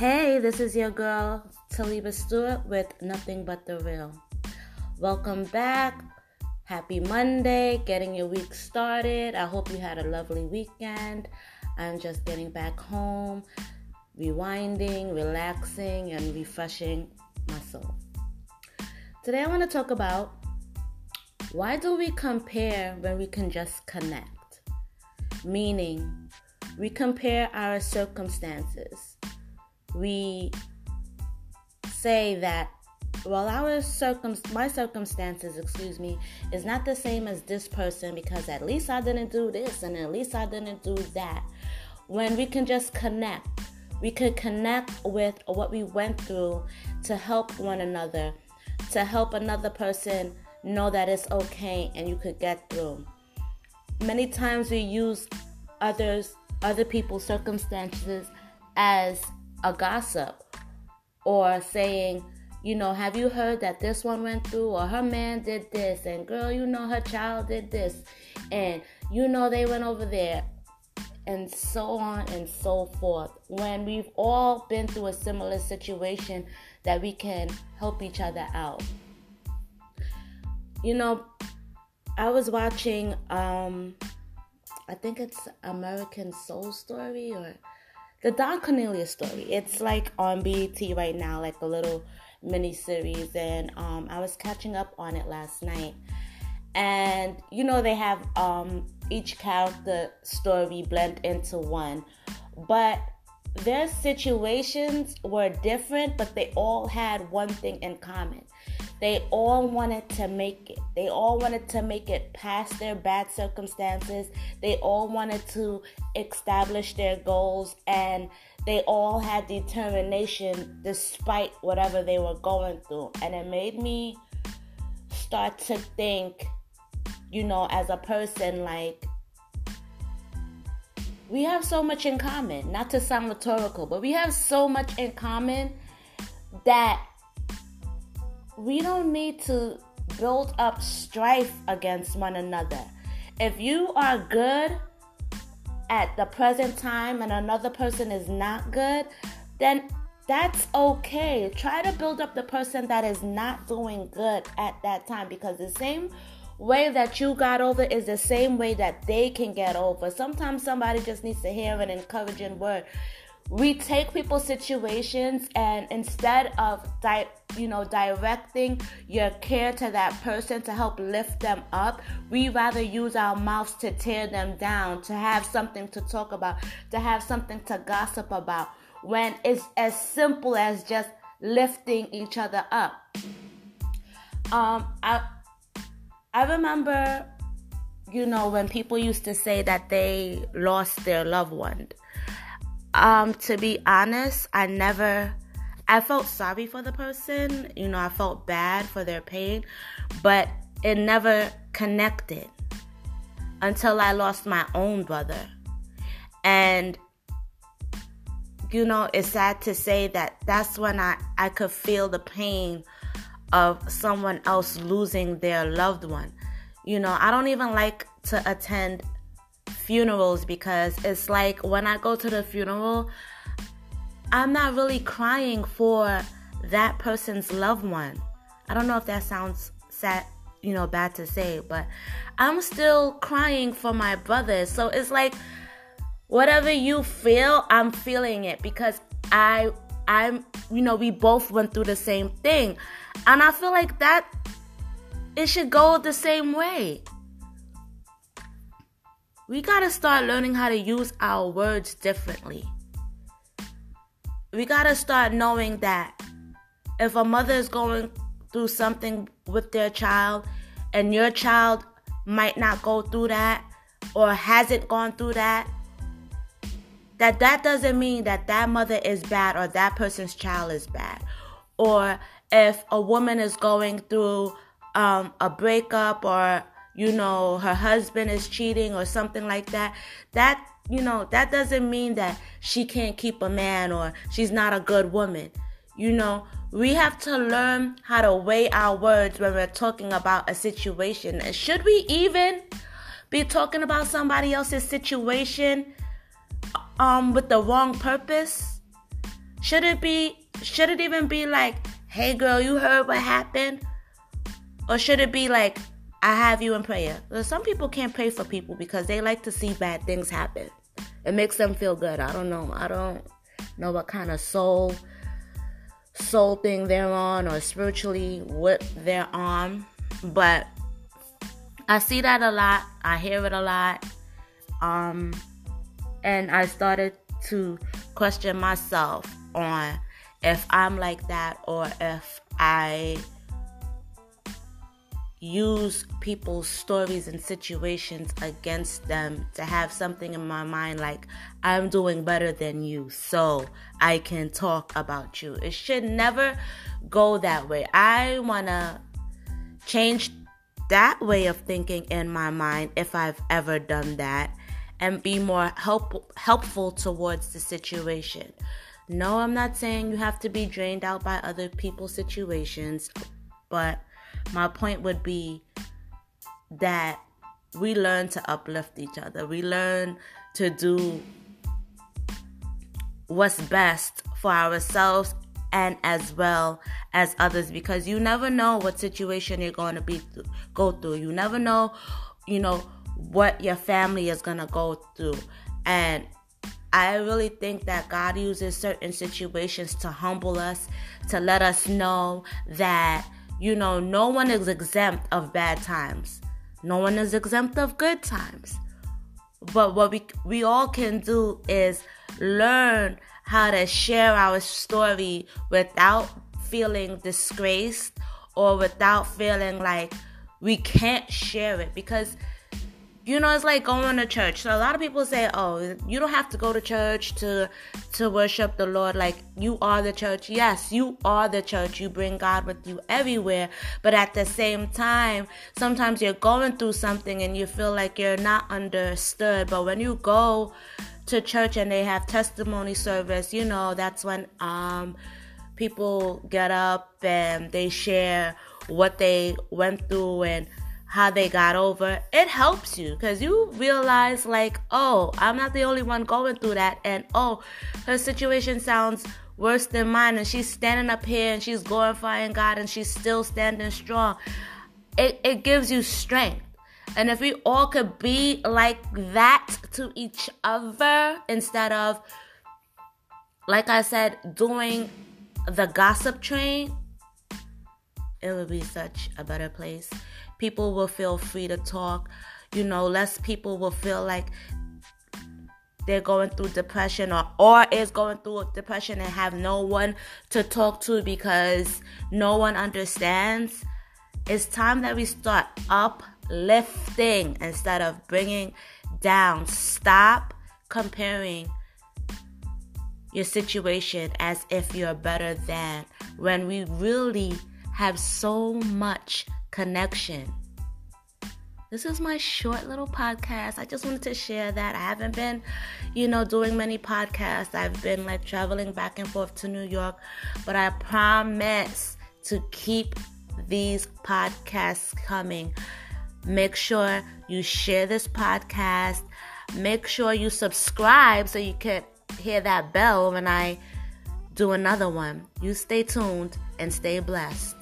Hey, this is your girl, Taliba Stewart, with Nothing But the Real. Welcome back. Happy Monday, getting your week started. I hope you had a lovely weekend. I'm just getting back home, rewinding, relaxing, and refreshing my soul. Today, I want to talk about why do we compare when we can just connect? Meaning, we compare our circumstances. We say that well our circum my circumstances excuse me is not the same as this person because at least i didn't do this and at least i didn't do that. When we can just connect we could connect with what we went through to help one another to help another person know that it's okay and you could get through. Many times we use others other people's circumstances as a gossip or saying you know, have you heard that this one went through or her man did this and girl, you know her child did this and you know they went over there and so on and so forth. When we've all been through a similar situation that we can help each other out. You know, I was watching um I think it's American Soul Story or the Don Cornelius story. It's like on BET right now, like a little mini series, and um, I was catching up on it last night. And you know, they have um, each character story blend into one, but their situations were different, but they all had one thing in common. They all wanted to make it. They all wanted to make it past their bad circumstances. They all wanted to establish their goals and they all had determination despite whatever they were going through. And it made me start to think, you know, as a person, like, we have so much in common. Not to sound rhetorical, but we have so much in common that we don't need to build up strife against one another. If you are good at the present time and another person is not good, then that's okay. Try to build up the person that is not doing good at that time because the same way that you got over is the same way that they can get over. Sometimes somebody just needs to hear an encouraging word we take people's situations and instead of di- you know directing your care to that person to help lift them up we rather use our mouths to tear them down to have something to talk about to have something to gossip about when it's as simple as just lifting each other up. Um i i remember you know when people used to say that they lost their loved one um, to be honest, I never I felt sorry for the person, you know, I felt bad for their pain, but it never connected until I lost my own brother. And you know, it's sad to say that that's when I, I could feel the pain of someone else losing their loved one. You know, I don't even like to attend funerals because it's like when I go to the funeral, I'm not really crying for that person's loved one. I don't know if that sounds sad, you know, bad to say, but I'm still crying for my brother. So it's like whatever you feel, I'm feeling it because I I'm you know, we both went through the same thing. And I feel like that it should go the same way we gotta start learning how to use our words differently. We gotta start knowing that if a mother is going through something with their child and your child might not go through that or hasn't gone through that, that that doesn't mean that that mother is bad or that person's child is bad. Or if a woman is going through um, a breakup or you know, her husband is cheating or something like that, that, you know, that doesn't mean that she can't keep a man or she's not a good woman. You know, we have to learn how to weigh our words when we're talking about a situation. And should we even be talking about somebody else's situation um, with the wrong purpose? Should it be should it even be like, "Hey girl, you heard what happened?" Or should it be like, "I have you in prayer"? Some people can't pray for people because they like to see bad things happen. It makes them feel good. I don't know. I don't know what kind of soul soul thing they're on or spiritually what they're on, but I see that a lot. I hear it a lot. Um, and I started to question myself on if I'm like that or if I use people's stories and situations against them to have something in my mind like I'm doing better than you so I can talk about you. It should never go that way. I want to change that way of thinking in my mind if I've ever done that and be more help, helpful towards the situation. No, I'm not saying you have to be drained out by other people's situations, but my point would be that we learn to uplift each other. We learn to do what's best for ourselves and as well as others because you never know what situation you're going to be go through. You never know, you know, what your family is going to go through. And I really think that God uses certain situations to humble us, to let us know that you know, no one is exempt of bad times. No one is exempt of good times. But what we we all can do is learn how to share our story without feeling disgraced or without feeling like we can't share it because you know it's like going to church. So a lot of people say oh you don't have to go to church to to worship the lord. Like you are the church. Yes you are the church. You bring god with you everywhere. But at the same time sometimes you're going through something and you feel like you're not understood. But when you go to church and they have testimony service you know that's when um people get up and they share what they went through and how they got over, it helps you because you realize, like, oh, I'm not the only one going through that. And oh, her situation sounds worse than mine. And she's standing up here and she's glorifying God and she's still standing strong. It, it gives you strength. And if we all could be like that to each other instead of, like I said, doing the gossip train, it would be such a better place people will feel free to talk. You know, less people will feel like they're going through depression or or is going through depression and have no one to talk to because no one understands. It's time that we start uplifting instead of bringing down. Stop comparing your situation as if you're better than when we really have so much connection. This is my short little podcast. I just wanted to share that. I haven't been, you know, doing many podcasts. I've been like traveling back and forth to New York, but I promise to keep these podcasts coming. Make sure you share this podcast. Make sure you subscribe so you can hear that bell when I do another one. You stay tuned and stay blessed.